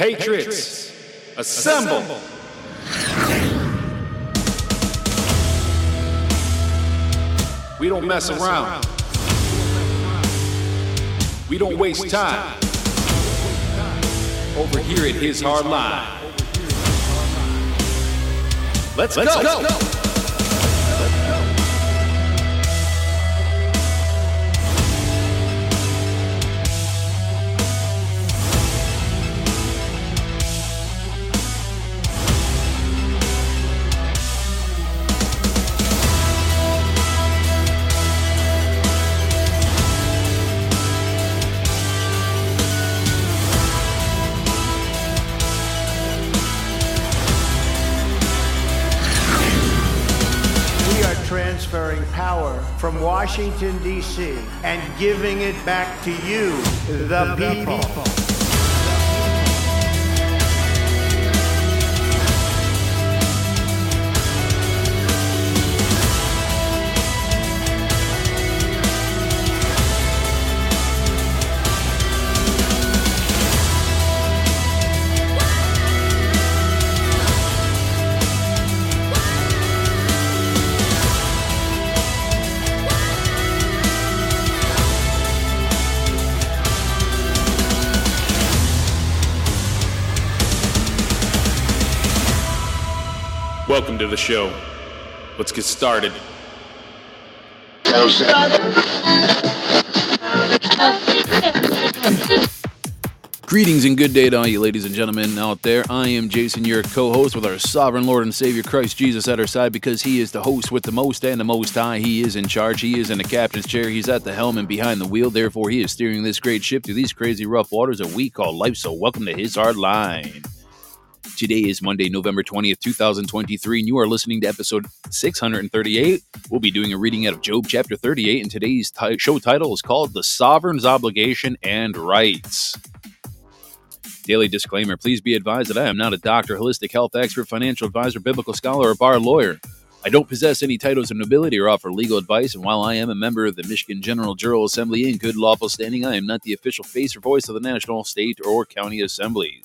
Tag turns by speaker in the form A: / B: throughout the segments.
A: Patriots, assemble! We don't mess around. We don't waste time. Over here at His Hard Line. Let's, go.
B: We power from Washington, D.C., and giving it back to you, the people.
A: The show. Let's get started. Greetings and good day to all you ladies and gentlemen out there. I am Jason, your co host with our sovereign Lord and Savior Christ Jesus at our side because he is the host with the most and the most high. He is in charge. He is in the captain's chair. He's at the helm and behind the wheel. Therefore, he is steering this great ship through these crazy rough waters that we call life. So, welcome to his hard line. Today is Monday, November 20th, 2023, and you are listening to episode 638. We'll be doing a reading out of Job chapter 38, and today's ti- show title is called The Sovereign's Obligation and Rights. Daily disclaimer Please be advised that I am not a doctor, holistic health expert, financial advisor, biblical scholar, or bar lawyer. I don't possess any titles of nobility or offer legal advice, and while I am a member of the Michigan General Jural Assembly in good lawful standing, I am not the official face or voice of the national, state, or county assembly.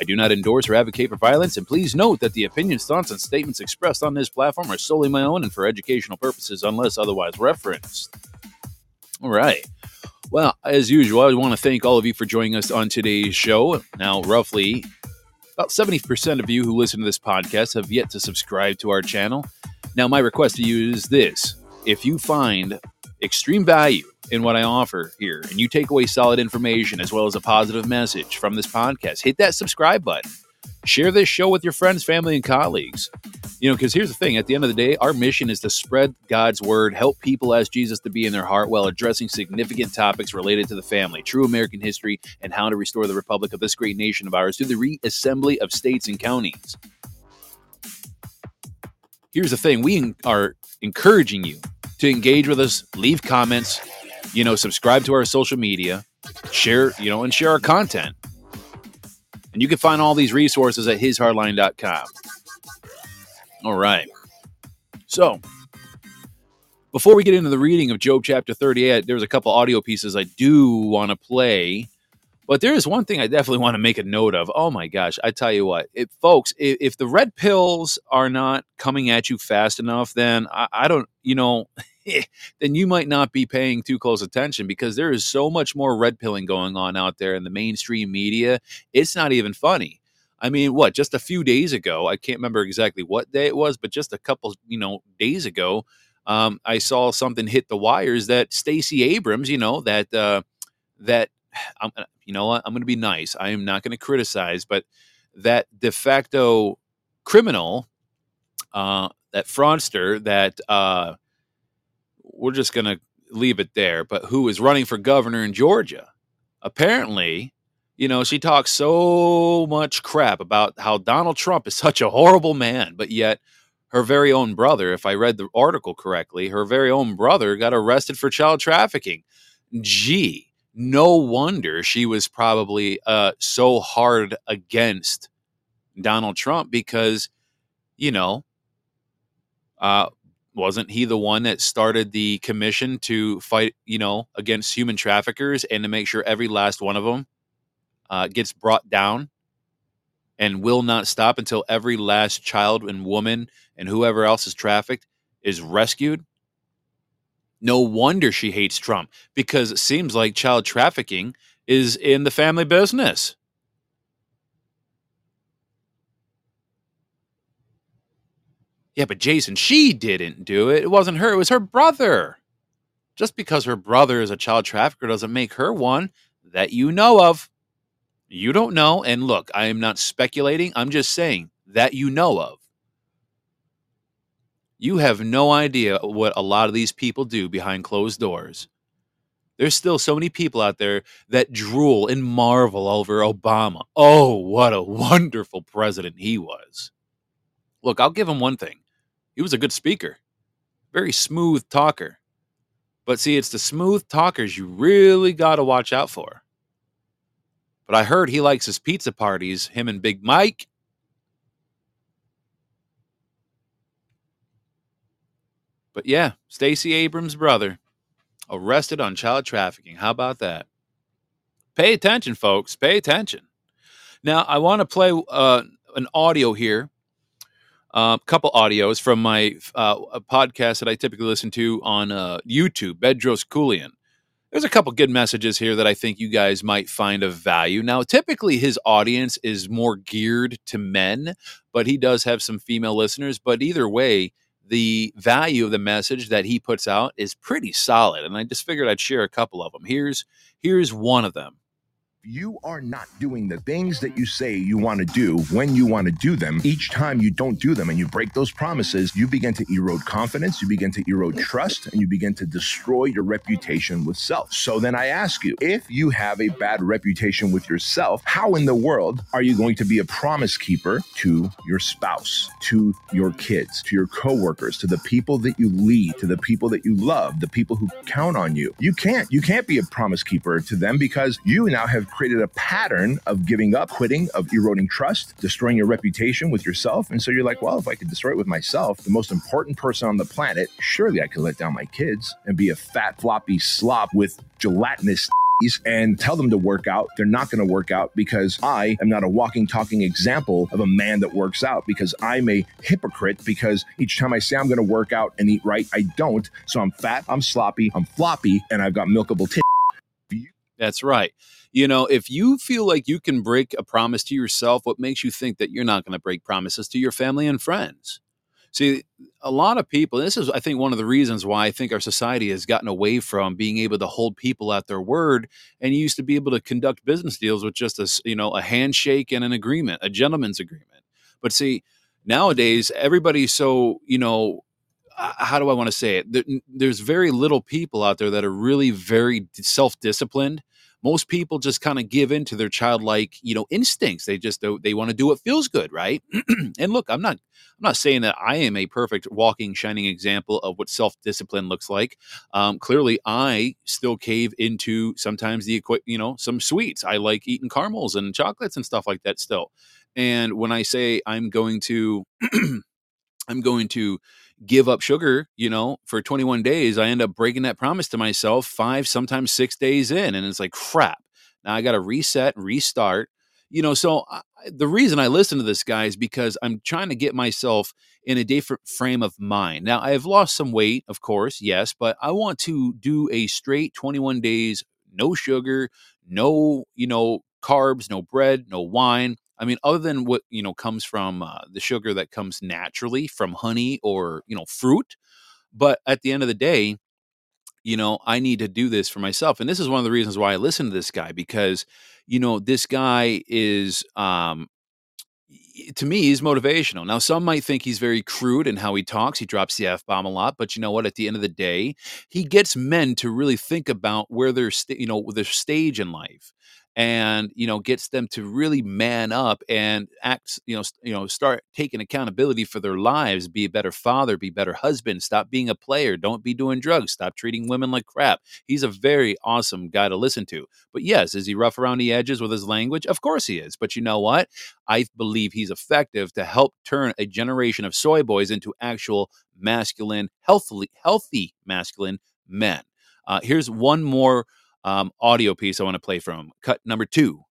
A: I do not endorse or advocate for violence, and please note that the opinions, thoughts, and statements expressed on this platform are solely my own and for educational purposes unless otherwise referenced. All right. Well, as usual, I want to thank all of you for joining us on today's show. Now, roughly about 70% of you who listen to this podcast have yet to subscribe to our channel. Now, my request to you is this if you find extreme value in what I offer here and you take away solid information as well as a positive message from this podcast, hit that subscribe button. Share this show with your friends, family, and colleagues. You know, because here's the thing at the end of the day, our mission is to spread God's word, help people ask Jesus to be in their heart while addressing significant topics related to the family, true American history, and how to restore the republic of this great nation of ours through the reassembly of states and counties. Here's the thing we are encouraging you to engage with us, leave comments, you know, subscribe to our social media, share, you know, and share our content. And you can find all these resources at hishardline.com. All right. So, before we get into the reading of Job chapter 38, there's a couple audio pieces I do want to play. But there is one thing I definitely want to make a note of. Oh my gosh, I tell you what, if, folks, if, if the red pills are not coming at you fast enough, then I, I don't, you know, then you might not be paying too close attention because there is so much more red pilling going on out there in the mainstream media. It's not even funny. I mean, what, just a few days ago, I can't remember exactly what day it was, but just a couple, you know, days ago, um, I saw something hit the wires that Stacey Abrams, you know, that, uh, that, I'm, you know what, I'm going to be nice. I am not going to criticize, but that de facto criminal, uh, that fraudster, that, uh, we're just going to leave it there, but who is running for governor in Georgia. Apparently, you know, she talks so much crap about how Donald Trump is such a horrible man, but yet her very own brother, if I read the article correctly, her very own brother got arrested for child trafficking. Gee, no wonder she was probably uh, so hard against Donald Trump because, you know, uh, wasn't he the one that started the commission to fight, you know, against human traffickers and to make sure every last one of them uh, gets brought down and will not stop until every last child and woman and whoever else is trafficked is rescued. No wonder she hates Trump because it seems like child trafficking is in the family business. Yeah, but Jason, she didn't do it. It wasn't her, it was her brother. Just because her brother is a child trafficker doesn't make her one that you know of. You don't know. And look, I am not speculating. I'm just saying that you know of. You have no idea what a lot of these people do behind closed doors. There's still so many people out there that drool and marvel over Obama. Oh, what a wonderful president he was. Look, I'll give him one thing. He was a good speaker, very smooth talker. But see, it's the smooth talkers you really got to watch out for. But I heard he likes his pizza parties, him and Big Mike. But yeah, Stacey Abrams' brother arrested on child trafficking. How about that? Pay attention, folks. Pay attention. Now, I want to play uh, an audio here, a uh, couple audios from my uh, podcast that I typically listen to on uh, YouTube, Bedros Keuilian. There's a couple good messages here that I think you guys might find of value. Now, typically his audience is more geared to men, but he does have some female listeners. But either way, the value of the message that he puts out is pretty solid and i just figured i'd share a couple of them here's here's one of them
C: you are not doing the things that you say you want to do when you want to do them, each time you don't do them and you break those promises, you begin to erode confidence, you begin to erode trust, and you begin to destroy your reputation with self. So then I ask you, if you have a bad reputation with yourself, how in the world are you going to be a promise keeper to your spouse, to your kids, to your coworkers, to the people that you lead, to the people that you love, the people who count on you? You can't. You can't be a promise keeper to them because you now have created a pattern of giving up, quitting, of eroding trust, destroying your reputation with yourself. And so you're like, well, if I could destroy it with myself, the most important person on the planet, surely I could let down my kids and be a fat, floppy slop with gelatinous and tell them to work out. They're not going to work out because I am not a walking, talking example of a man that works out because I'm a hypocrite because each time I say I'm going to work out and eat right, I don't. So I'm fat, I'm sloppy, I'm floppy, and I've got milkable tits.
A: That's right. You know, if you feel like you can break a promise to yourself, what makes you think that you're not going to break promises to your family and friends? See, a lot of people, this is, I think, one of the reasons why I think our society has gotten away from being able to hold people at their word. And you used to be able to conduct business deals with just a, you know, a handshake and an agreement, a gentleman's agreement. But see, nowadays, everybody's so, you know, how do I want to say it? There's very little people out there that are really very self disciplined most people just kind of give in to their childlike you know instincts. They just they want to do what feels good right? And look i'm not i'm not saying that i am a perfect walking shining example of what self-discipline looks like. Um, clearly i still cave into sometimes the you know some sweets. I like eating caramels and chocolates and stuff like that still. And when i say i'm going to i'm going to give up sugar, you know, for 21 days, I end up breaking that promise to myself five, sometimes six days in. And it's like, crap. Now I got to reset, restart. You know, so I, the reason I listen to this guy is because I'm trying to get myself in a different frame of mind. Now, I've lost some weight, of course, yes, but I want to do a straight 21 days, no sugar, no, you know, carbs, no bread, no wine. I mean, other than what you know comes from uh, the sugar that comes naturally from honey or you know fruit, but at the end of the day, you know, I need to do this for myself, and this is one of the reasons why I listen to this guy because you know this guy is um, to me, he's motivational. Now, some might think he's very crude in how he talks. He drops the f bomb a lot, but you know what? At the end of the day, he gets men to really think about where they're, st- you know, their stage in life and you know gets them to really man up and act you know you know start taking accountability for their lives be a better father be better husband stop being a player don't be doing drugs stop treating women like crap. He's a very awesome guy to listen to. But yes is he rough around the edges with his language? Of course he is. But you know what? I believe he's effective to help turn a generation of soy boys into actual masculine healthy healthy masculine men. Uh, here's one more um, audio piece I want to play from. Cut number two.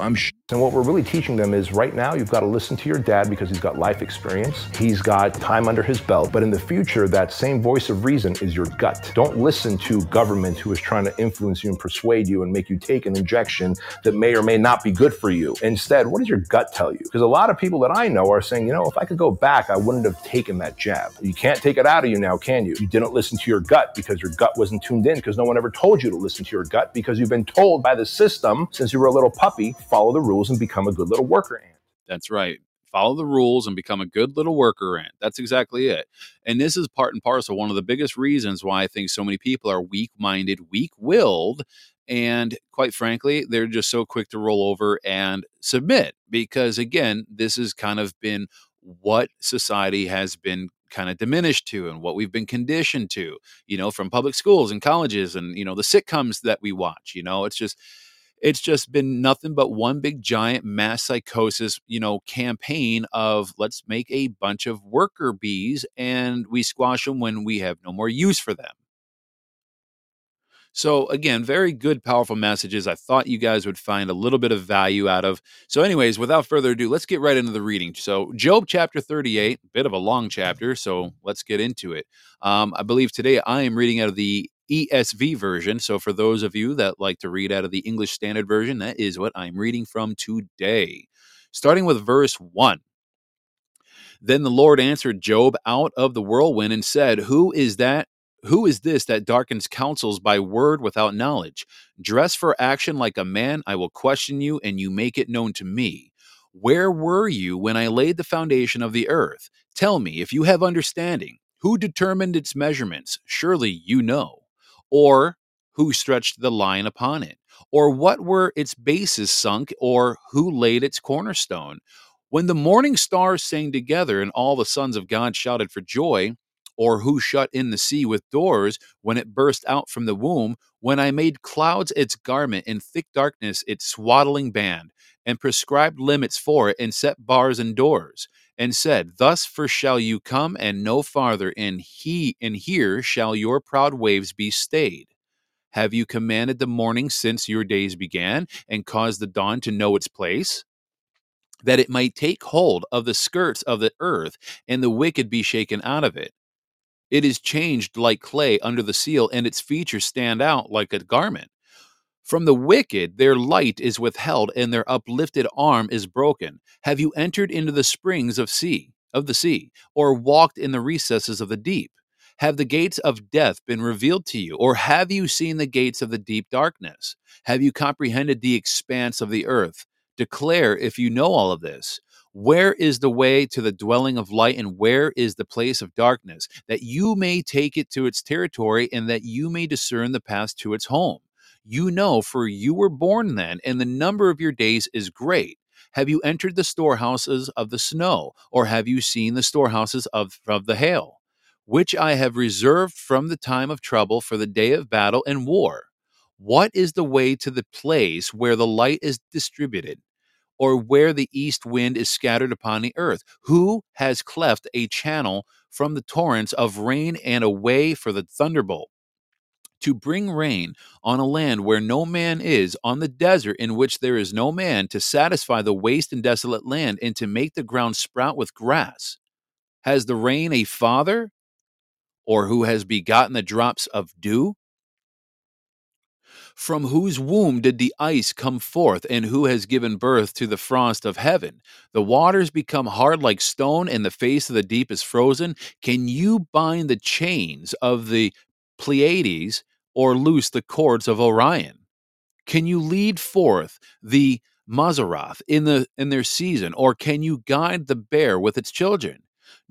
C: I'm sh- and what we're really teaching them is right now you've got to listen to your dad because he's got life experience. He's got time under his belt. But in the future, that same voice of reason is your gut. Don't listen to government who is trying to influence you and persuade you and make you take an injection that may or may not be good for you. Instead, what does your gut tell you? Because a lot of people that I know are saying, you know, if I could go back, I wouldn't have taken that jab. You can't take it out of you now, can you? You didn't listen to your gut because your gut wasn't tuned in because no one ever told you to listen to your gut because you've been told by the system since you were a little puppy, follow the rules and become a good little worker ant.
A: That's right. Follow the rules and become a good little worker ant. That's exactly it. And this is part and parcel one of the biggest reasons why I think so many people are weak minded, weak willed, and quite frankly, they're just so quick to roll over and submit because, again, this has kind of been what society has been kind of diminished to and what we've been conditioned to, you know, from public schools and colleges and, you know, the sitcoms that we watch. You know, it's just, it's just been nothing but one big giant mass psychosis, you know, campaign of let's make a bunch of worker bees and we squash them when we have no more use for them. So, again, very good, powerful messages. I thought you guys would find a little bit of value out of. So, anyways, without further ado, let's get right into the reading. So, Job chapter 38, bit of a long chapter. So, let's get into it. Um, I believe today I am reading out of the ESV version. So, for those of you that like to read out of the English Standard Version, that is what I'm reading from today. Starting with verse 1. Then the Lord answered Job out of the whirlwind and said, Who is that? Who is this that darkens counsels by word without knowledge? Dress for action like a man, I will question you, and you make it known to me. Where were you when I laid the foundation of the earth? Tell me, if you have understanding, who determined its measurements? Surely you know. Or who stretched the line upon it? Or what were its bases sunk? Or who laid its cornerstone? When the morning stars sang together and all the sons of God shouted for joy, or who shut in the sea with doors when it burst out from the womb, when I made clouds its garment and thick darkness its swaddling band, and prescribed limits for it, and set bars and doors, and said, Thus for shall you come and no farther, and he and here shall your proud waves be stayed. Have you commanded the morning since your days began, and caused the dawn to know its place? That it might take hold of the skirts of the earth, and the wicked be shaken out of it. It is changed like clay under the seal, and its features stand out like a garment. From the wicked their light is withheld, and their uplifted arm is broken. Have you entered into the springs of sea of the sea, or walked in the recesses of the deep? Have the gates of death been revealed to you, or have you seen the gates of the deep darkness? Have you comprehended the expanse of the earth? Declare if you know all of this. Where is the way to the dwelling of light, and where is the place of darkness, that you may take it to its territory, and that you may discern the path to its home? You know, for you were born then, and the number of your days is great. Have you entered the storehouses of the snow, or have you seen the storehouses of, of the hail, which I have reserved from the time of trouble for the day of battle and war? What is the way to the place where the light is distributed? or where the east wind is scattered upon the earth? Who has cleft a channel from the torrents of rain and a way for the thunderbolt? To bring rain on a land where no man is, on the desert in which there is no man, to satisfy the waste and desolate land, and to make the ground sprout with grass. Has the rain a father? Or who has begotten the drops of dew? From whose womb did the ice come forth, and who has given birth to the frost of heaven? The waters become hard like stone, and the face of the deep is frozen. Can you bind the chains of the Pleiades or loose the cords of Orion? Can you lead forth the Mazzaroth in the in their season, or can you guide the bear with its children?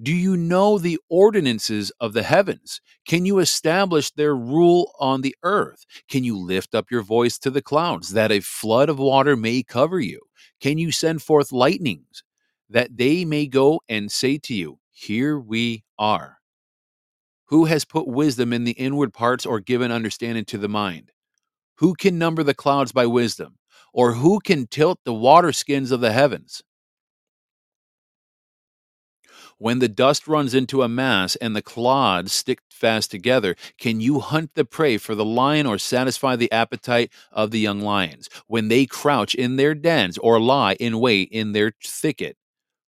A: Do you know the ordinances of the heavens? Can you establish their rule on the earth? Can you lift up your voice to the clouds that a flood of water may cover you? Can you send forth lightnings that they may go and say to you, Here we are? Who has put wisdom in the inward parts or given understanding to the mind? Who can number the clouds by wisdom? Or who can tilt the water skins of the heavens? When the dust runs into a mass and the clods stick fast together, can you hunt the prey for the lion or satisfy the appetite of the young lions? When they crouch in their dens or lie in wait in their thicket,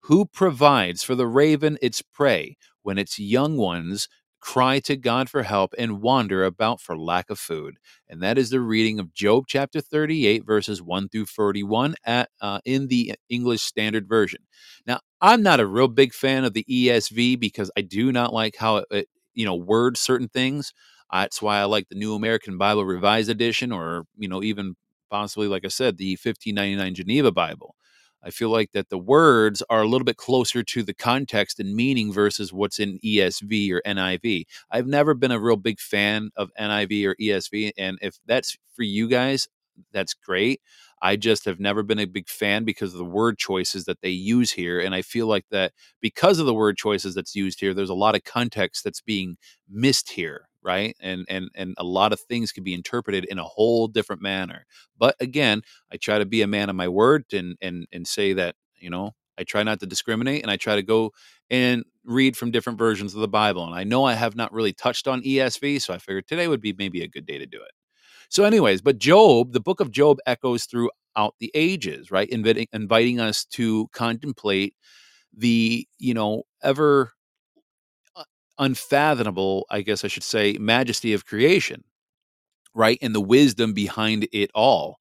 A: who provides for the raven its prey when its young ones cry to God for help and wander about for lack of food? And that is the reading of Job chapter 38, verses 1 through 41 at, uh, in the English Standard Version. Now, I'm not a real big fan of the ESV because I do not like how it, it you know, words certain things. That's why I like the New American Bible Revised Edition or, you know, even possibly, like I said, the 1599 Geneva Bible. I feel like that the words are a little bit closer to the context and meaning versus what's in ESV or NIV. I've never been a real big fan of NIV or ESV. And if that's for you guys, that's great. I just have never been a big fan because of the word choices that they use here. And I feel like that because of the word choices that's used here, there's a lot of context that's being missed here right? And and and a lot of things can be interpreted in a whole different manner. But again i try to be a man of my word and and and say that you know i try not to discriminate and i try to go and read from different versions of the bible. And i know i have not really touched on esv so i figured today would be maybe a good day to do it. So, anyways, but Job, the book of Job echoes throughout the ages, right? Inviting, inviting us to contemplate the, you know, ever unfathomable, I guess I should say, majesty of creation, right? And the wisdom behind it all.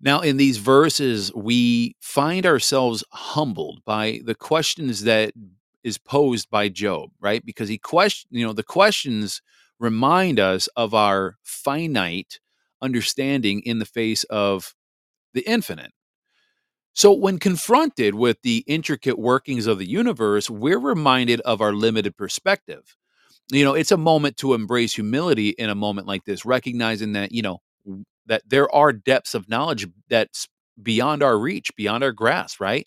A: Now, in these verses, we find ourselves humbled by the questions that is posed by Job, right? Because he question, you know, the questions remind us of our finite understanding in the face of the infinite. So, when confronted with the intricate workings of the universe, we're reminded of our limited perspective. You know, it's a moment to embrace humility in a moment like this, recognizing that, you know, that there are depths of knowledge that's beyond our reach, beyond our grasp, right?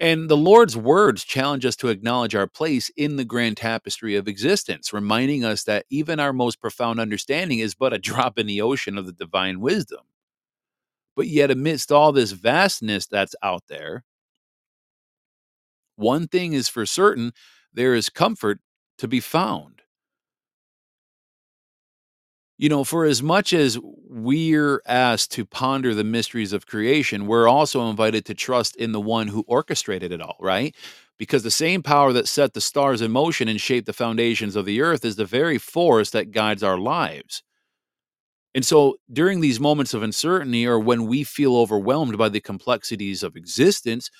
A: And the Lord's words challenge us to acknowledge our place in the grand tapestry of existence, reminding us that even our most profound understanding is but a drop in the ocean of the divine wisdom. But yet, amidst all this vastness that's out there, one thing is for certain there is comfort to be found. You know, for as much as we're asked to ponder the mysteries of creation, we're also invited to trust in the one who orchestrated it all, right? Because the same power that set the stars in motion and shaped the foundations of the earth is the very force that guides our lives. And so during these moments of uncertainty or when we feel overwhelmed by the complexities of existence,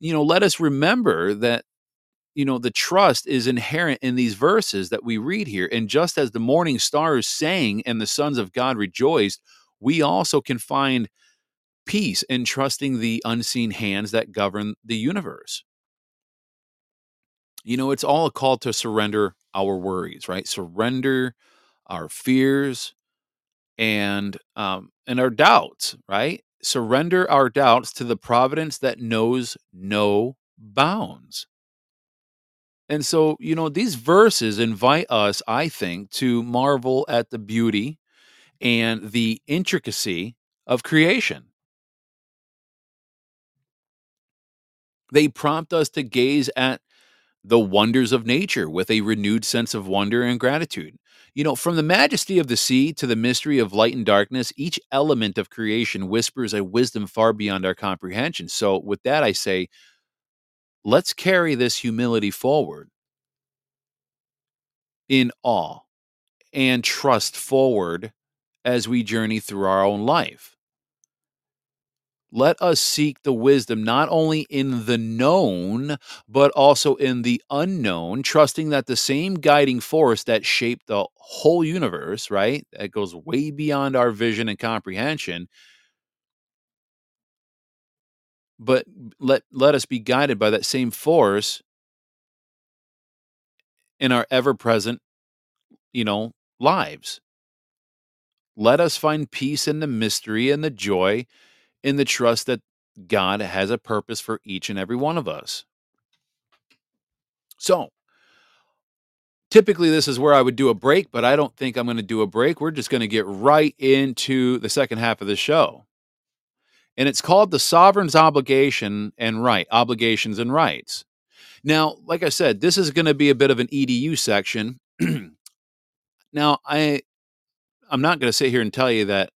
A: you know, let us remember that you know the trust is inherent in these verses that we read here. And just as the morning stars sang and the sons of god rejoiced we also can find peace in trusting the unseen hands that govern the universe. You know it's all a call to surrender our worries right? Surrender our fears and um and our doubts right surrender our doubts to the providence that knows no bounds and so, you know, these verses invite us, I think, to marvel at the beauty and the intricacy of creation. They prompt us to gaze at the wonders of nature with a renewed sense of wonder and gratitude. You know, from the majesty of the sea to the mystery of light and darkness, each element of creation whispers a wisdom far beyond our comprehension. So, with that, I say, let's carry this humility forward in awe and trust forward as we journey through our own life. Let us seek the wisdom not only in the known, but also in the unknown, trusting that the same guiding force that shaped the whole universe, right, that goes way beyond our vision and comprehension, but let let us be guided by that same force in our ever present you know lives. Let us find peace in the mystery and the joy in the trust that god has a purpose for each and every one of us. So typically this is where i would do a break but i don't think i'm going to do a break. We're just going to get right into the second half of the show. And it's called the sovereign's obligation and right obligations and rights. Now, like I said, this is going to be a bit of an EDU section. now, I I'm not going to sit here and tell you that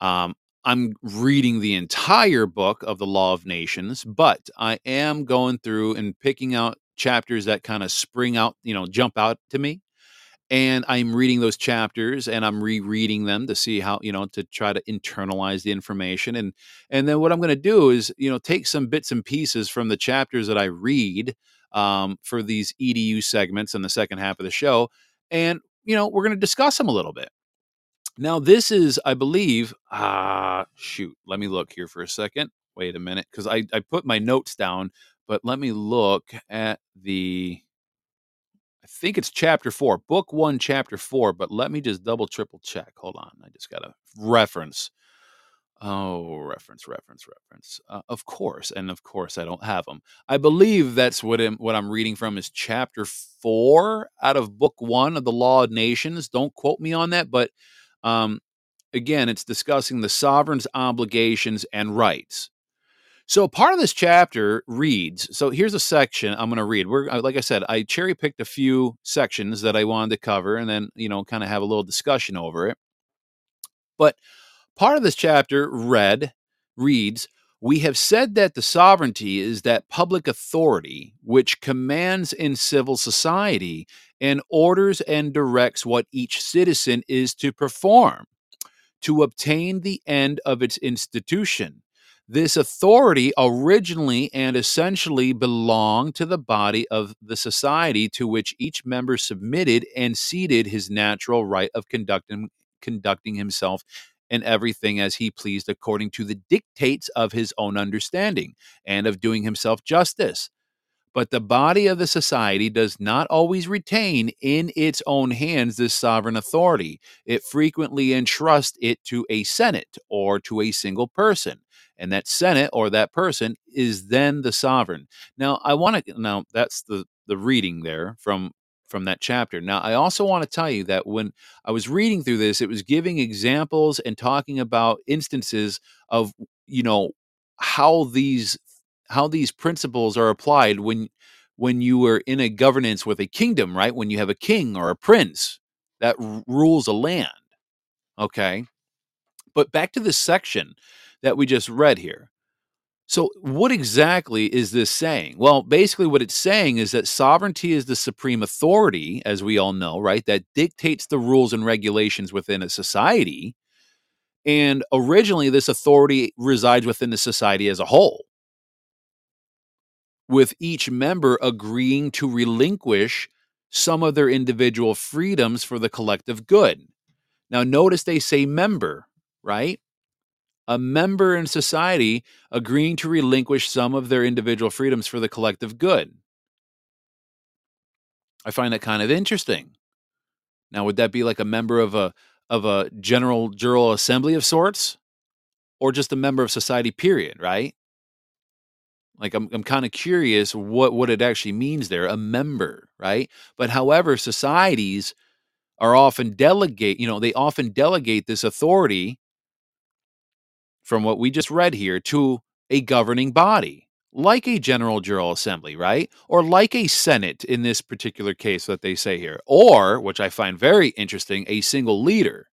A: um, I'm reading the entire book of the Law of Nations, but I am going through and picking out chapters that kind of spring out, you know, jump out to me. And I'm reading those chapters and I'm rereading them to see how, you know, to try to internalize the information. And and then what I'm going to do is, you know, take some bits and pieces from the chapters that I read um, for these EDU segments in the second half of the show. And, you know, we're going to discuss them a little bit. Now, this is, I believe, ah, shoot, let me look here for a second. Wait a minute, because I, I put my notes down, but let me look at the, I think it's chapter four, book one, chapter four, but let me just double, triple check. Hold on. I just got to reference. Oh, reference, reference, reference. Uh, of course, and of course, I don't have them. I believe that's what I'm, what I'm reading from is chapter four out of book one of the Law of Nations. Don't quote me on that, but um, again, it's discussing the sovereign's obligations and rights. So part of this chapter reads. So here's a section I'm going to read. We're uh, like I said, I cherry picked a few sections that I wanted to cover, and then you know, kind of have a little discussion over it. But part of this chapter read reads. We have said that the sovereignty is that public authority which commands in civil society and orders and directs what each citizen is to perform to obtain the end of its institution. This authority originally and essentially belonged to the body of the society to which each member submitted and ceded his natural right of conducting, conducting himself and everything as he pleased according to the dictates of his own understanding and of doing himself justice but the body of the society does not always retain in its own hands this sovereign authority. It frequently entrusts it to a senate or to a single person. And that senate or that person is then the sovereign. Now, I want to now that's the the reading there from from that chapter. Now, I also want to tell you that when I was reading through this, it was giving examples and talking about instances of, you know, how these how these principles are applied when when you are in a governance with a kingdom, right? When you have a king or a prince that r- rules a land. Okay? But back to this section that we just read here. So, what exactly is this saying? Well, basically, what it's saying is that sovereignty is the supreme authority, as we all know, right? That dictates the rules and regulations within a society. And originally, this authority resides within the society as a whole with each member agreeing to relinquish some of their individual freedoms for the collective good. Now, notice they say member, right? A member in society agreeing to relinquish some of their individual freedoms for the collective good. I find that kind of interesting. Now, would that be like a member of a of a general jural assembly of sorts, or just a member of society? Period. Right? Like I'm I'm kind of curious what what it actually means there, a member, right? But however, societies are often delegate, you know, they often delegate this authority from what we just read here to a governing body, like a general General assembly, right? Or like a senate in this particular case that they say here, or which I find very interesting, a single leader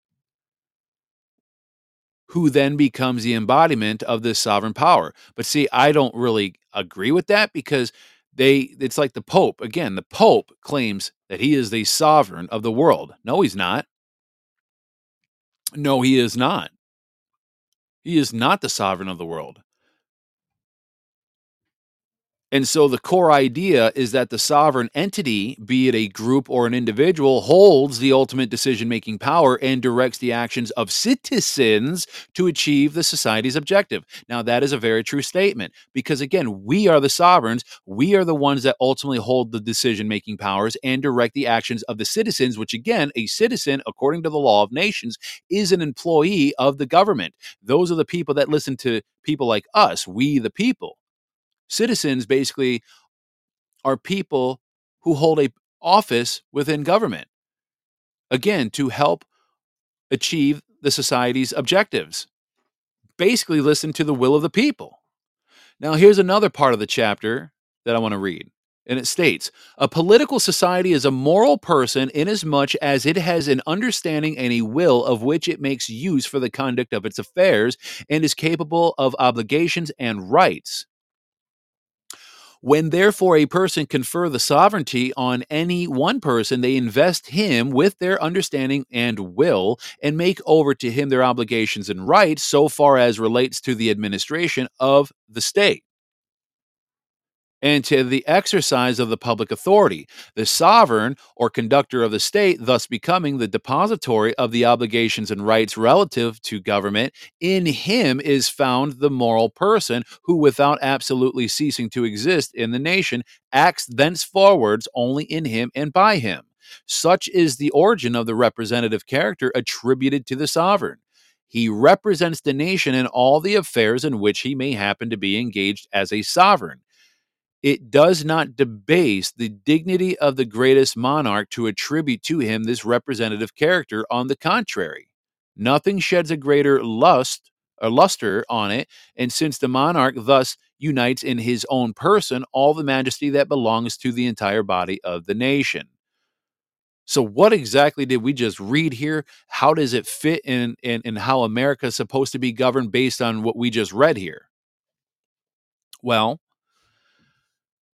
A: who then becomes the embodiment of this sovereign power. But see, I don't really agree with that because they it's like the pope again the pope claims that he is the sovereign of the world no he's not no he is not he is not the sovereign of the world and so the core idea is that the sovereign entity, be it a group or an individual, holds the ultimate decision making power and directs the actions of citizens to achieve the society's objective. Now, that is a very true statement because, again, we are the sovereigns. We are the ones that ultimately hold the decision making powers and direct the actions of the citizens, which, again, a citizen, according to the law of nations, is an employee of the government. Those are the people that listen to people like us, we the people citizens basically are people who hold a office within government. Again to help achieve the society's objectives. Basically listen to the will of the people. Now here's another part of the chapter that i want to read And it states A political society is a moral person inasmuch as it has an understanding and a will of which it makes use for the conduct of its affairs and is capable of obligations and rights. When therefore a person confer the sovereignty on any one person, they invest him with their understanding and will and make over to him their obligations and rights so far as relates to the administration of the state and to the exercise of the public authority, the sovereign or conductor of the state, thus becoming the depository of the obligations and rights relative to government. In him is found the moral person who, without absolutely ceasing to exist in the nation, acts thenceforwards only in him and by him. Such is the origin of the representative character attributed to the sovereign. He represents the nation in all the affairs in which he may happen to be engaged as a sovereign it does not debase the dignity of the greatest monarch to attribute to him this representative character. On the contrary, nothing sheds a greater lust or luster on it. And since the monarch thus unites in his own person all the majesty that belongs to the entire body of the nation. So, what exactly did we just read here? How does it fit in, in, in how America is supposed to be governed based on what we just read here? Well,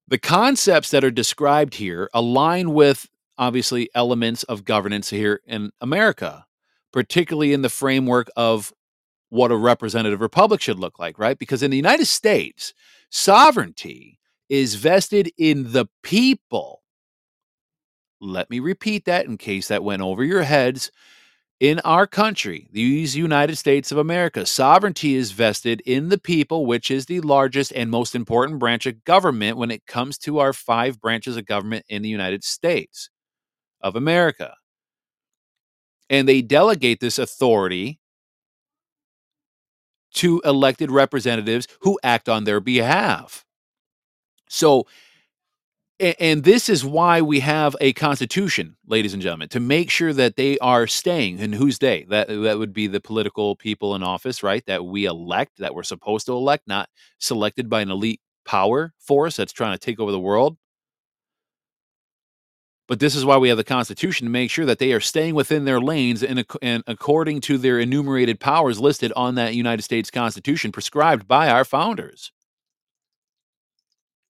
A: the concepts that are described here align with obviously elements of governance here in America, particularly in the framework of what a representative republic should look like, right? Because in the United States, sovereignty is vested in the people. Let me repeat that in case that went over your heads in our country, these United States of America, sovereignty is vested in the people, which is the largest and most important branch of government when it comes to our five branches of government in the United States of America. And they delegate this authority to elected representatives who act on their behalf. So and this is why we have a constitution, ladies and gentlemen, to make sure that they are staying. And who's they? That that would be the political people in office, right? That we elect, that we're supposed to elect, not selected by an elite power force that's trying to take over the world. But this is why we have the Constitution to make sure that they are staying within their lanes and, and according to their enumerated powers listed on that United States Constitution prescribed by our founders.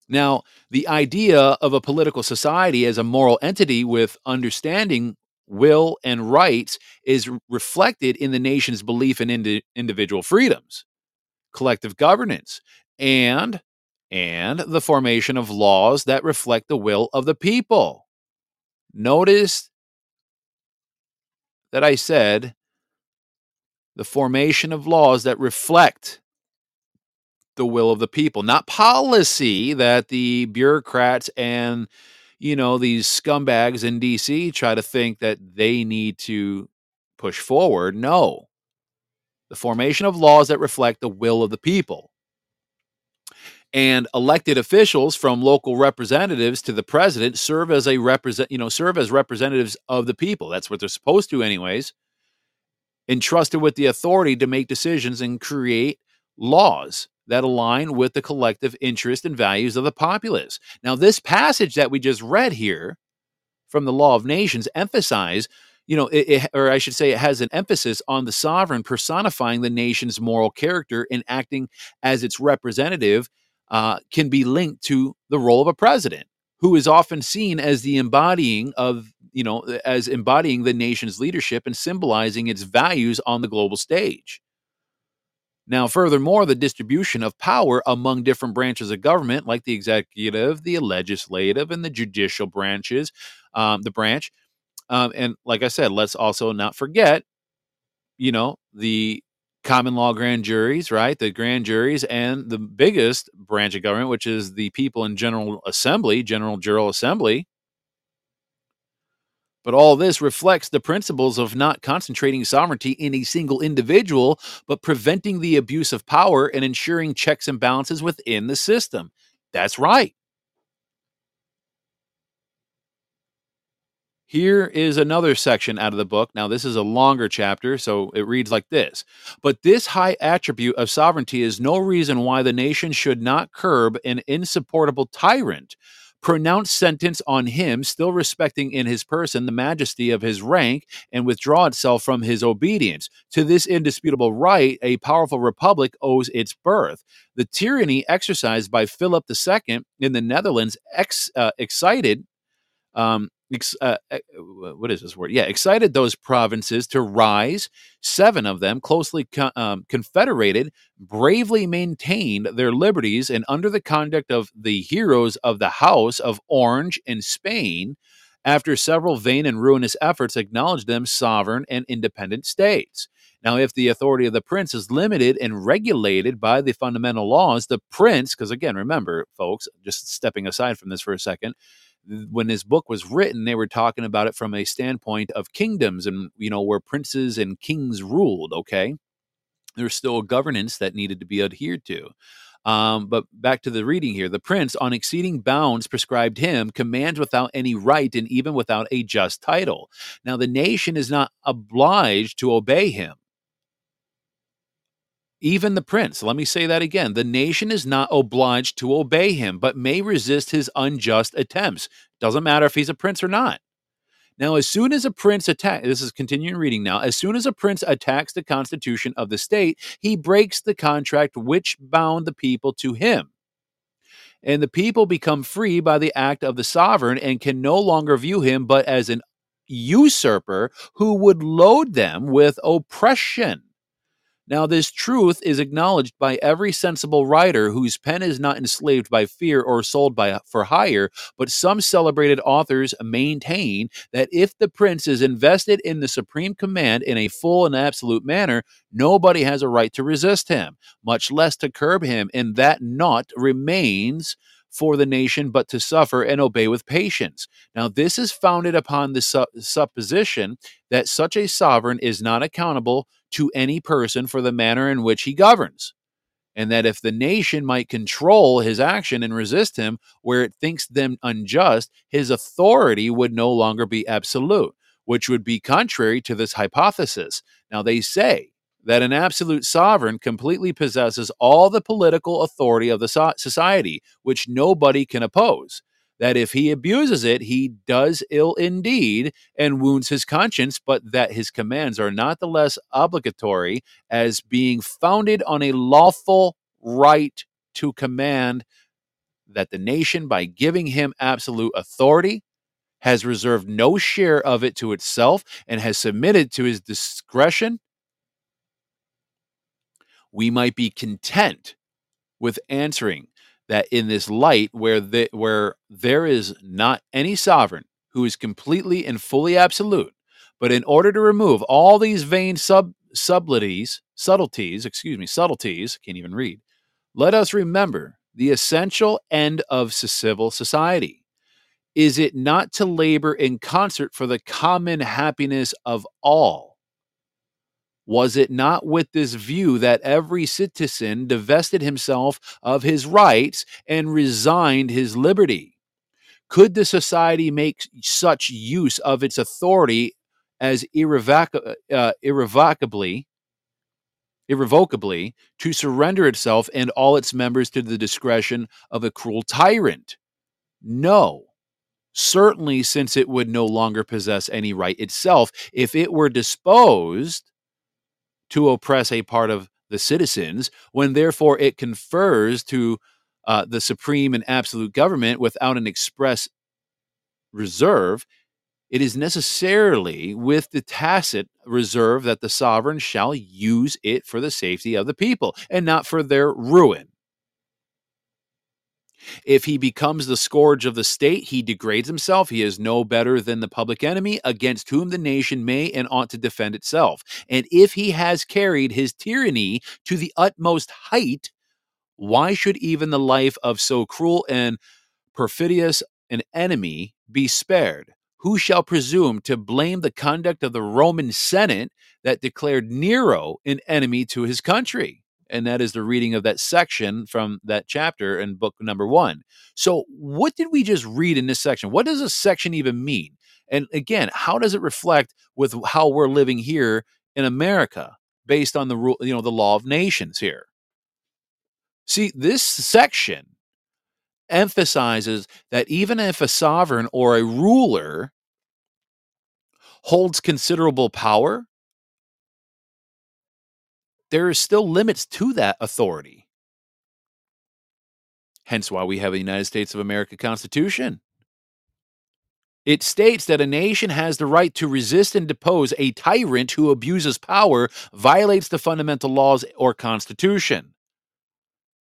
A: Now, the idea of a political society as a moral entity with understanding, will, and rights is reflected in the nation's belief in indi- individual freedoms, collective governance, and and the formation of laws that reflect the will of the people. Notice that I said the formation of laws that reflect the will of the people, not policy that the bureaucrats and you know these scumbags in DC try to think that they need to push forward. No. The formation of laws that reflect the will of the people. And elected officials from local representatives to the president serve as a represent, you know, serve as representatives of the people. That's what they're supposed to anyways. Entrusted with the authority to make decisions and create laws that align with the collective interest and values of the populace. Now, this passage that we just read here from the Law of Nations emphasize, you know, it, it, or I should say, it has an emphasis on the sovereign personifying the nation's moral character and acting as its representative uh, can be linked to the role of a president, who is often seen as the embodying of, you know, as embodying the nation's leadership and symbolizing its values on the global stage. Now, furthermore, the distribution of power among different branches of government, like the executive, the legislative, and the judicial branches, um, the branch. Um, and like I said, let's also not forget, you know, the common law grand juries, right? The grand juries and the biggest branch of government, which is the people in General Assembly, General General Assembly, but all this reflects the principles of not concentrating sovereignty in a single individual, but preventing the abuse of power and ensuring checks and balances within the system. That's right. Here is another section out of the book. Now, this is a longer chapter, so it reads like this But this high attribute of sovereignty is no reason why the nation should not curb an insupportable tyrant pronounce sentence on him, still respecting in his person the majesty of his rank, and withdraw itself from his obedience. To this indisputable right, a powerful republic owes its birth. The tyranny exercised by Philip II in the Netherlands ex, uh, excited um, ex, uh, what is this word? Yeah, excited those provinces to rise. Seven of them, closely co- um, confederated, bravely maintained their liberties, and under the conduct of the heroes of the House of Orange in Spain, after several vain and ruinous efforts, acknowledged them sovereign and independent states. Now, if the authority of the prince is limited and regulated by the fundamental laws, the prince, because again, remember, folks, just stepping aside from this for a second, when his book was written, they were talking about it from a standpoint of kingdoms and, you know, where princes and kings ruled, okay? There's still a governance that needed to be adhered to. Um, but back to the reading here. The prince, on exceeding bounds prescribed him, commands without any right and even without a just title. Now, the nation is not obliged to obey him even the prince, let me say that again, the nation is not obliged to obey him, but may resist his unjust attempts. Doesn't matter if he's a prince or not. Now, as soon as a prince attacks, this is continuing reading now, as soon as a prince attacks the constitution of the state, he breaks the contract which bound the people to him. And the people become free by the act of the sovereign and can no longer view him but as an usurper who would load them with oppression. Now, this truth is acknowledged by every sensible writer whose pen is not enslaved by fear or sold by for hire, but some celebrated authors maintain that if the prince is invested in the supreme command in a full and absolute manner, nobody has a right to resist him, much less to curb him, and that naught remains for the nation but to suffer and obey with patience. Now, this is founded upon the su- supposition that such a sovereign is not accountable to any person for the manner in which he governs. And that if the nation might control his action and resist him where it thinks them unjust, his authority would no longer be absolute, which would be contrary to this hypothesis. Now, they say that an absolute sovereign completely possesses all the political authority of the society, which nobody can oppose. That if he abuses it, he does ill indeed and wounds his conscience, but that his commands are not the less obligatory as being founded on a lawful right to command that the nation, by giving him absolute authority, has reserved no share of it to itself and has submitted to his discretion we might be content with answering that in this light where the, where there is not any sovereign who is completely and fully absolute but in order to remove all these vain sub subtleties subtleties excuse me subtleties can't even read let us remember the essential end of civil society. Is it not to labor in concert for the common happiness of all was it not with this view that every citizen divested himself of his rights and resigned his liberty? Could the society make such use of its authority as irrevoc- uh, irrevocably, irrevocably to surrender itself and all its members to the discretion of a cruel tyrant? No. Certainly, since it would no longer possess any right itself, if it were disposed to oppress a part of the citizens, when therefore it confers to uh, the supreme and absolute government without an express reserve, it is necessarily with the tacit reserve that the sovereign shall use it for the safety of the people and not for their ruin. If he becomes the scourge of the state, he degrades himself. He is no better than the public enemy against whom the nation may and ought to defend itself. And if he has carried his tyranny to the utmost height, why should even the life of so cruel and perfidious an enemy be spared? Who shall presume to blame the conduct of the Roman Senate that declared Nero an enemy to his country? And that is the reading of that section from that chapter in book number one. So, what did we just read in this section? What does a section even mean? And again, how does it reflect with how we're living here in America based on the rule, you know, the law of nations here? See, this section emphasizes that even if a sovereign or a ruler holds considerable power, there are still limits to that authority. Hence why we have a United States of America Constitution. It states that a nation has the right to resist and depose a tyrant who abuses power, violates the fundamental laws or constitution,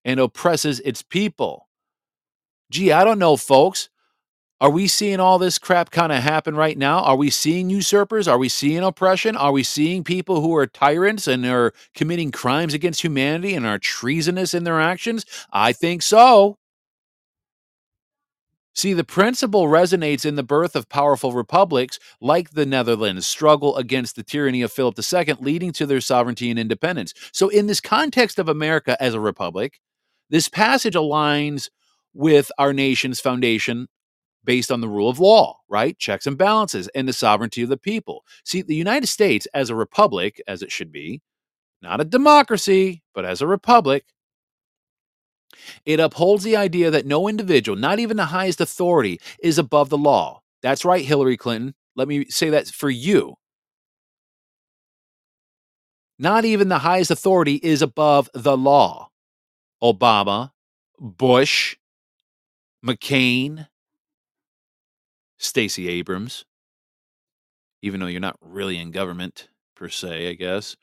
A: and oppresses its people. Gee, I don't know, folks. Are we seeing all this crap kind of happen right now? Are we seeing usurpers? Are we seeing oppression? Are we seeing people who are tyrants and are committing crimes against humanity and are treasonous in their actions? I think so. See, the principle resonates in the birth of powerful republics like the Netherlands' struggle against the tyranny of Philip II, leading to their sovereignty and independence. So, in this context of America as a republic, this passage aligns with our nation's foundation based on the rule of law, right? Checks and balances and the sovereignty of the people. See, the United States as a republic, as it should be, not a democracy, but as a republic, it upholds the idea that no individual, not even the highest authority, is above the law. That's right, Hillary Clinton. Let me say that for you. Not even the highest authority is above the law. Obama, Bush, McCain, Stacey Abrams, even though you're not really in government per se, I guess.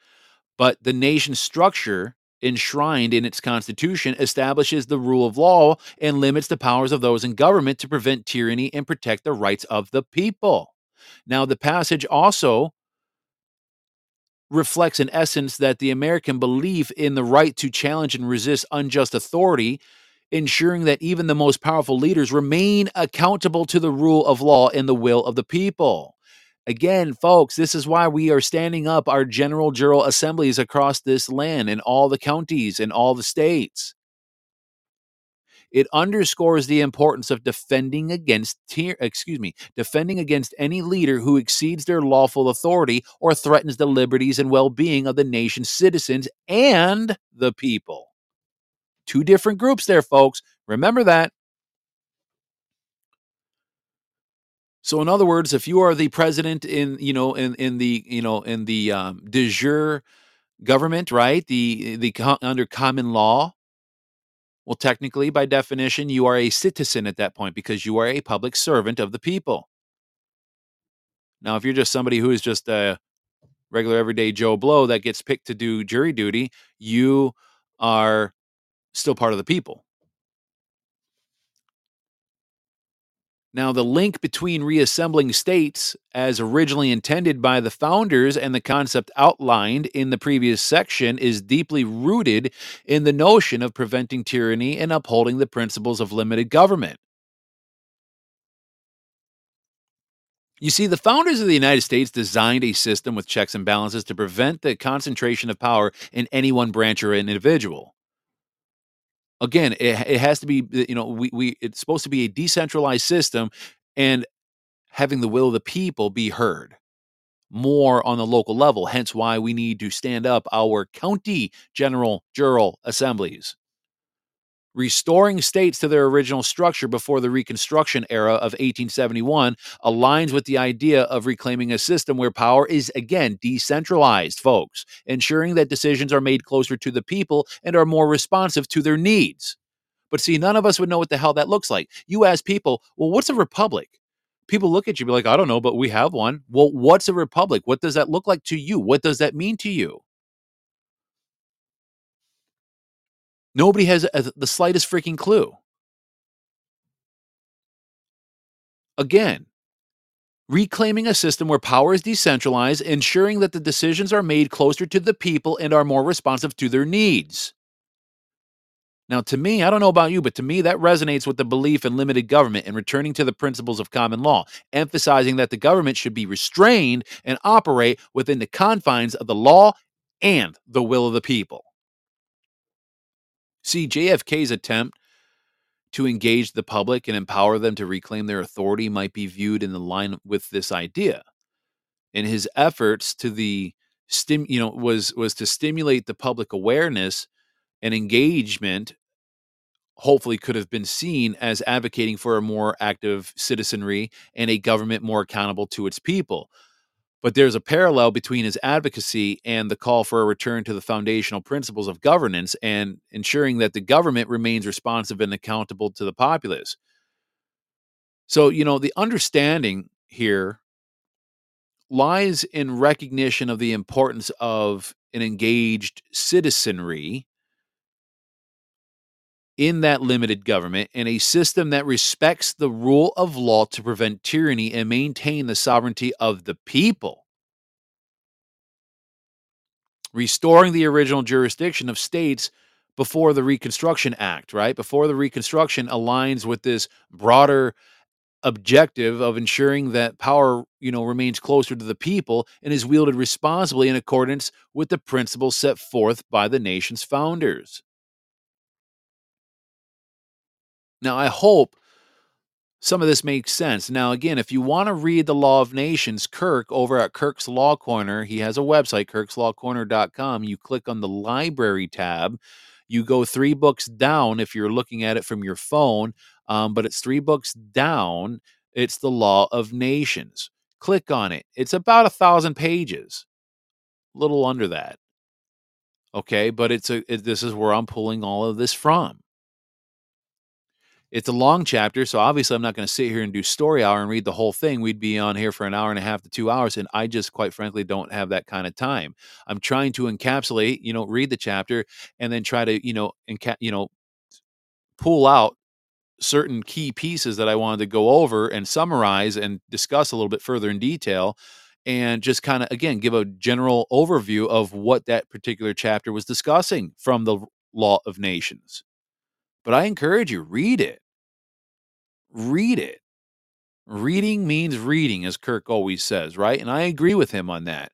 A: But the nation's structure enshrined in its constitution establishes the rule of law and limits the powers of those in government to prevent tyranny and protect the rights of the people. Now, the passage also reflects, in essence, that the American belief in the right to challenge and resist unjust authority, ensuring that even the most powerful leaders remain accountable to the rule of law and the will of the people. Again, folks, this is why we are standing up our general jural assemblies across this land in all the counties in all the states. It underscores the importance of defending against excuse me, defending against any leader who exceeds their lawful authority or threatens the liberties and well-being of the nation's citizens and the people. Two different groups there, folks. Remember that. So, in other words, if you are the president in, you know, in in the, you know, in the um, de jure government, right? The the under common law, well, technically, by definition, you are a citizen at that point because you are a public servant of the people. Now, if you're just somebody who is just a regular everyday Joe Blow that gets picked to do jury duty, you are still part of the people. Now, the link between reassembling states, as originally intended by the founders, and the concept outlined in the previous section is deeply rooted in the notion of preventing tyranny and upholding the principles of limited government. You see, the founders of the United States designed a system with checks and balances to prevent the concentration of power in any one branch or individual again, it, it has to be, you know, we, we, it's supposed to be a decentralized system and having the will of the people be heard more on the local level. Hence why we need to stand up our county general jural assemblies. Restoring states to their original structure before the Reconstruction era of 1871 aligns with the idea of reclaiming a system where power is, again, decentralized, folks, ensuring that decisions are made closer to the people and are more responsive to their needs. But see, none of us would know what the hell that looks like. You ask people, well, what's a republic? People look at you be like, I don't know, but we have one. Well, what's a republic? What does that look like to you? What does that mean to you? Nobody has a, the slightest freaking clue. Again, reclaiming a system where power is decentralized, ensuring that the decisions are made closer to the people and are more responsive to their needs. Now, to me, I don't know about you, but to me, that resonates with the belief in limited government and returning to the principles of common law, emphasizing that the government should be restrained and operate within the confines of the law and the will of the people. See, JFK's attempt to engage the public and empower them to reclaim their authority might be viewed in the line with this idea. And his efforts to the stim, you know, was was to stimulate the public awareness and engagement hopefully could have been seen as advocating for a more active citizenry and a government more accountable to its people. But there's a parallel between his advocacy and the call for a return to the foundational principles of governance and ensuring that the government remains responsive and accountable to the populace. So, you know, the understanding here lies in recognition of the importance of an engaged citizenry in that limited government and a system that respects the rule of law to prevent tyranny and maintain the sovereignty of the people. Restoring the original jurisdiction of states before the Reconstruction Act, right? Before the Reconstruction aligns with this broader objective of ensuring that power, you know, remains closer to the people and is wielded responsibly in accordance with the principles set forth by the nation's founders. Now, I hope some of this makes sense. Now, again, if you want to read The Law of Nations, Kirk over at Kirk's Law Corner, he has a website, kirkslawcorner.com. You click on the library tab. You go three books down if you're looking at it from your phone, um, but it's three books down. It's The Law of Nations. Click on it. It's about a thousand pages, a little under that. Okay, but it's a it, this is where I'm pulling all of this from. It's a long chapter, so obviously I'm not going to sit here and do story hour and read the whole thing. We'd be on here for an hour and a half to two hours, and I just quite frankly don't have that kind of time. I'm trying to encapsulate, you know, read the chapter and then try to, you know, enca- you know, pull out certain key pieces that I wanted to go over and summarize and discuss a little bit further in detail and just kind of again give a general overview of what that particular chapter was discussing from the law of nations. But I encourage you read it read it. Reading means reading, as Kirk always says, right? And I agree with him on that.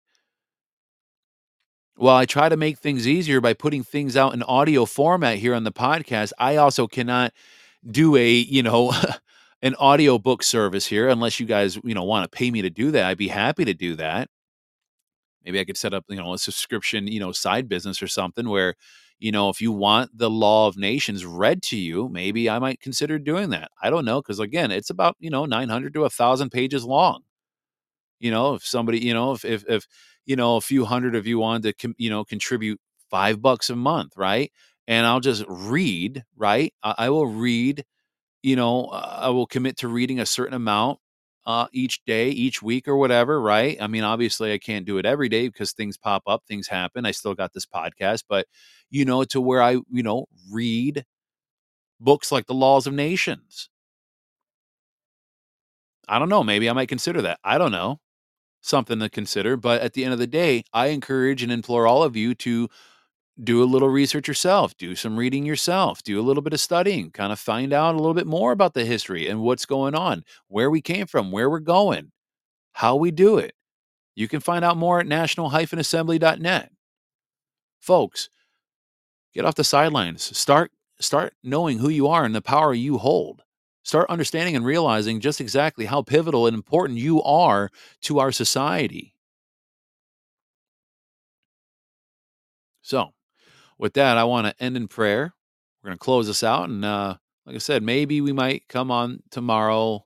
A: While I try to make things easier by putting things out in audio format here on the podcast, I also cannot do a, you know, an audio book service here unless you guys, you know, want to pay me to do that. I'd be happy to do that. Maybe I could set up, you know, a subscription, you know, side business or something where you know, if you want the law of nations read to you, maybe I might consider doing that. I don't know. Cause again, it's about, you know, 900 to a thousand pages long. You know, if somebody, you know, if, if, if, you know, a few hundred of you wanted to, you know, contribute five bucks a month, right? And I'll just read, right? I, I will read, you know, I will commit to reading a certain amount uh, each day, each week, or whatever, right? I mean, obviously, I can't do it every day because things pop up, things happen. I still got this podcast, but you know, to where I, you know, read books like The Laws of Nations. I don't know. Maybe I might consider that. I don't know. Something to consider. But at the end of the day, I encourage and implore all of you to do a little research yourself, do some reading yourself, do a little bit of studying, kind of find out a little bit more about the history and what's going on, where we came from, where we're going, how we do it. You can find out more at national-assembly.net. Folks, get off the sidelines. Start start knowing who you are and the power you hold. Start understanding and realizing just exactly how pivotal and important you are to our society. So, with that, I want to end in prayer. We're going to close this out. And uh, like I said, maybe we might come on tomorrow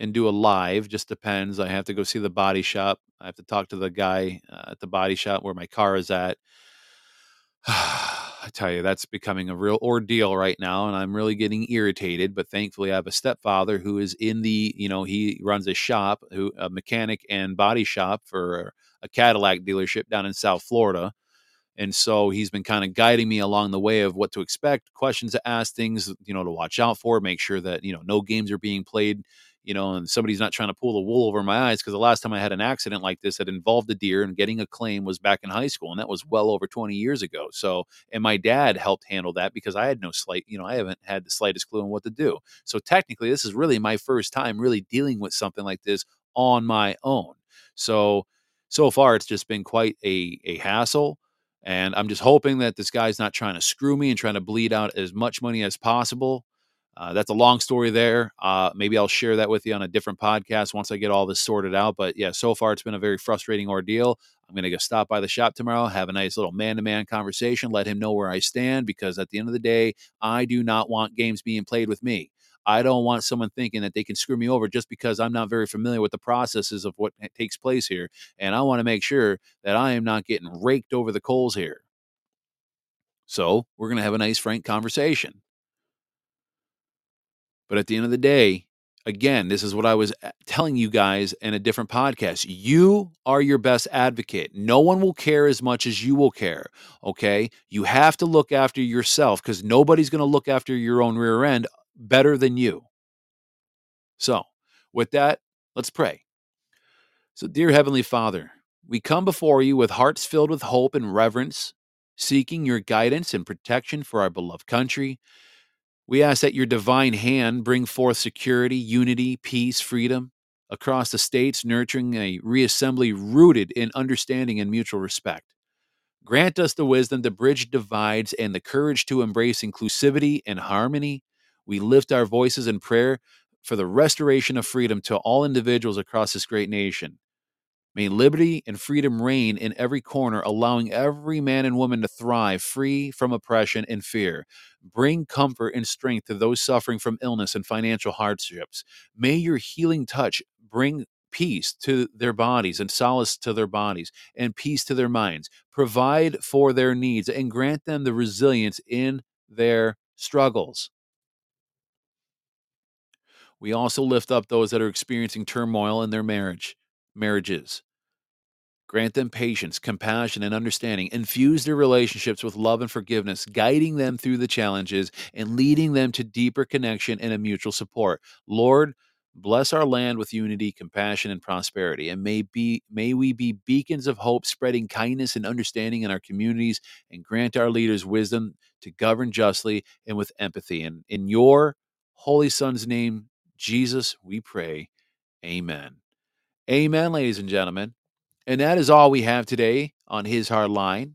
A: and do a live. Just depends. I have to go see the body shop. I have to talk to the guy uh, at the body shop where my car is at. I tell you, that's becoming a real ordeal right now, and I'm really getting irritated. But thankfully, I have a stepfather who is in the, you know, he runs a shop, who a mechanic and body shop for a Cadillac dealership down in South Florida. And so he's been kind of guiding me along the way of what to expect, questions to ask, things, you know, to watch out for, make sure that, you know, no games are being played, you know, and somebody's not trying to pull the wool over my eyes. Cause the last time I had an accident like this that involved a deer and getting a claim was back in high school. And that was well over 20 years ago. So, and my dad helped handle that because I had no slight, you know, I haven't had the slightest clue on what to do. So technically, this is really my first time really dealing with something like this on my own. So, so far, it's just been quite a, a hassle and I'm just hoping that this guy's not trying to screw me and trying to bleed out as much money as possible. Uh, that's a long story there. Uh, maybe I'll share that with you on a different podcast once I get all this sorted out. But yeah, so far it's been a very frustrating ordeal. I'm going to go stop by the shop tomorrow, have a nice little man to man conversation, let him know where I stand, because at the end of the day, I do not want games being played with me. I don't want someone thinking that they can screw me over just because I'm not very familiar with the processes of what takes place here. And I want to make sure that I am not getting raked over the coals here. So we're going to have a nice, frank conversation. But at the end of the day, again, this is what I was uh, telling you guys in a different podcast. You are your best advocate. No one will care as much as you will care. Okay. You have to look after yourself because nobody's going to look after your own rear end better than you. So, with that, let's pray. So, dear Heavenly Father, we come before you with hearts filled with hope and reverence, seeking your guidance and protection for our beloved country. We ask that your divine hand bring forth security, unity, peace, freedom across the states, nurturing a reassembly rooted in understanding and mutual respect. Grant us the wisdom to bridge divides and the courage to embrace inclusivity and harmony. We lift our voices in prayer for the restoration of freedom to all individuals across this great nation. May liberty and freedom reign in every corner, allowing every man and woman to thrive free from oppression and fear. Bring comfort and strength to those suffering from illness and financial hardships. May your healing touch bring peace to their bodies and solace to their bodies and peace to their minds. Provide for their needs and grant them the resilience in their struggles. We also lift up those that are experiencing turmoil in their marriage marriages. Grant them patience, compassion, and understanding. Infuse their relationships with love and forgiveness, guiding them through the challenges and leading them to deeper connection and a mutual support. Lord, bless our land with unity, compassion, and prosperity. And may be may we be beacons of hope, spreading kindness and understanding in our communities, and grant our leaders wisdom to govern justly and with empathy. And in your holy son's name, Jesus, we pray. Amen. Amen, ladies and gentlemen. And that is all we have today on His Hard Line.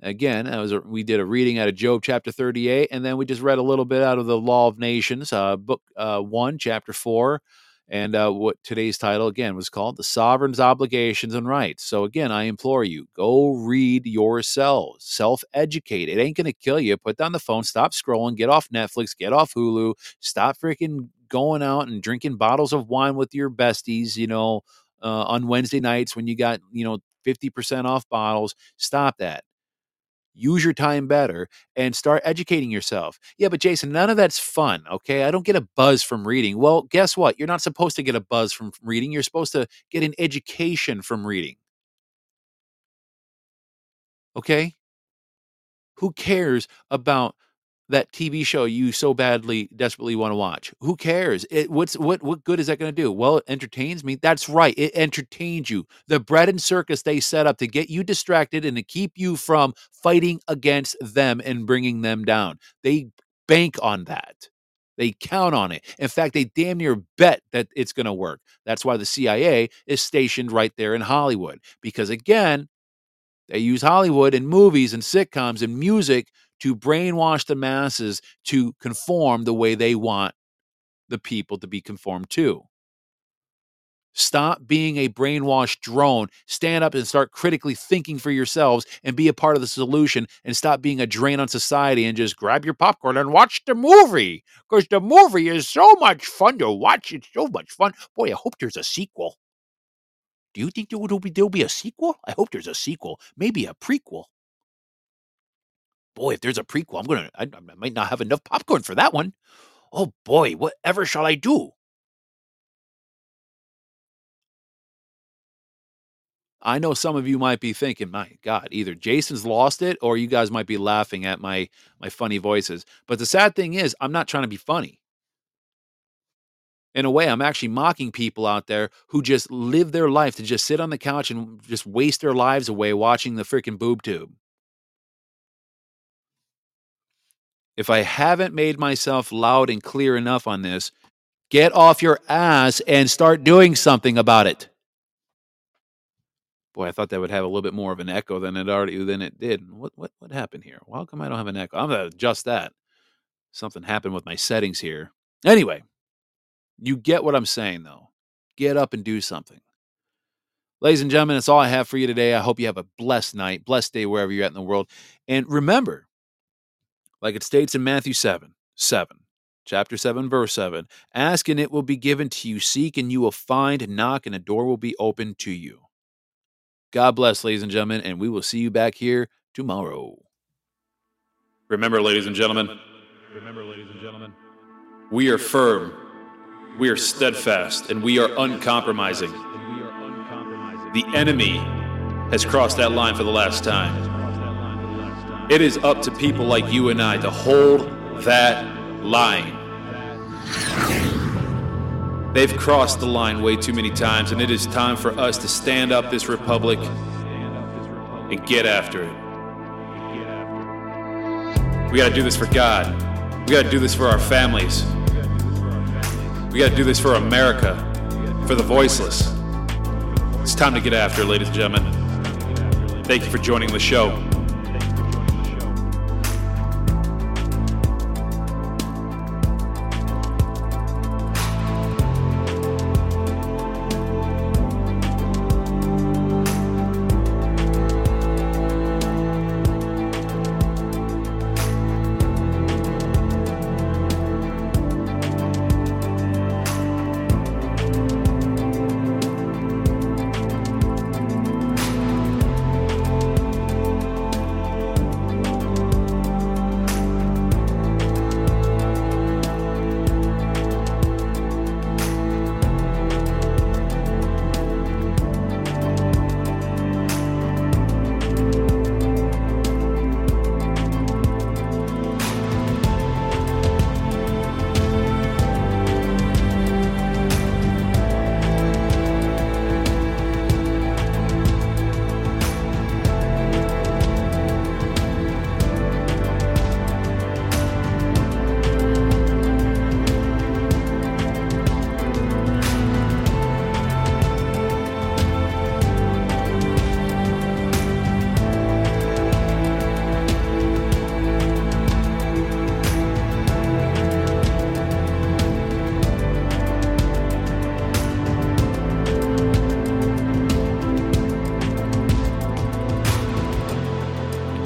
A: Again, was a, we did a reading out of Job chapter 38, and then we just read a little bit out of the Law of Nations, uh, book uh, 1, chapter 4. And uh, what today's title again was called The Sovereign's Obligations and Rights. So, again, I implore you go read yourselves, self educate. It ain't going to kill you. Put down the phone, stop scrolling, get off Netflix, get off Hulu, stop freaking going out and drinking bottles of wine with your besties, you know, uh, on Wednesday nights when you got, you know, 50% off bottles. Stop that. Use your time better and start educating yourself. Yeah, but Jason, none of that's fun. Okay. I don't get a buzz from reading. Well, guess what? You're not supposed to get a buzz from reading. You're supposed to get an education from reading. Okay. Who cares about that TV show you so badly desperately want to watch. Who cares? It, what's what what good is that going to do? Well, it entertains me. That's right. It entertains you. The bread and circus they set up to get you distracted and to keep you from fighting against them and bringing them down. They bank on that. They count on it. In fact, they damn near bet that it's going to work. That's why the CIA is stationed right there in Hollywood because again, they use Hollywood and movies and sitcoms and music to brainwash the masses to conform the way they want the people to be conformed to. Stop being a brainwashed drone. Stand up and start critically thinking for yourselves and be a part of the solution and stop being a drain on society and just grab your popcorn and watch the movie because the movie is so much fun to watch. It's so much fun. Boy, I hope there's a sequel. Do you think there will be, there'll be a sequel? I hope there's a sequel, maybe a prequel boy, if there's a prequel, I'm gonna, I, I might not have enough popcorn for that one. Oh boy, whatever shall I do? I know some of you might be thinking, my God, either Jason's lost it or you guys might be laughing at my my funny voices. But the sad thing is, I'm not trying to be funny. In a way, I'm actually mocking people out there who just live their life to just sit on the couch and just waste their lives away watching the freaking boob tube. If I haven't made myself loud and clear enough on this, get off your ass and start doing something about it. Boy, I thought that would have a little bit more of an echo than it already than it did. What what what happened here? How come I don't have an echo? I'm gonna adjust that. Something happened with my settings here. Anyway, you get what I'm saying though. Get up and do something. Ladies and gentlemen, that's all I have for you today. I hope you have a blessed night, blessed day wherever you're at in the world. And remember, like it states in Matthew 7 7, chapter 7, verse 7 ask and it will be given to you, seek and you will find, knock and a door will be opened to you. God bless, ladies and gentlemen, and we will see you back here tomorrow. Remember, ladies and gentlemen, remember, ladies and gentlemen, we are firm, we are steadfast, and we are uncompromising. The enemy has crossed that line for the last time. It is up to people like you and I to hold that line. They've crossed the line way too many times, and it is time for us to stand up this republic and get after it. We got to do this for God. We got to do this for our families. We got to do this for America, for the voiceless. It's time to get after ladies and gentlemen. Thank you for joining the show.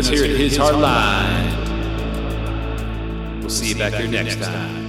A: Us here at His Hard Line. We'll see you back here next time.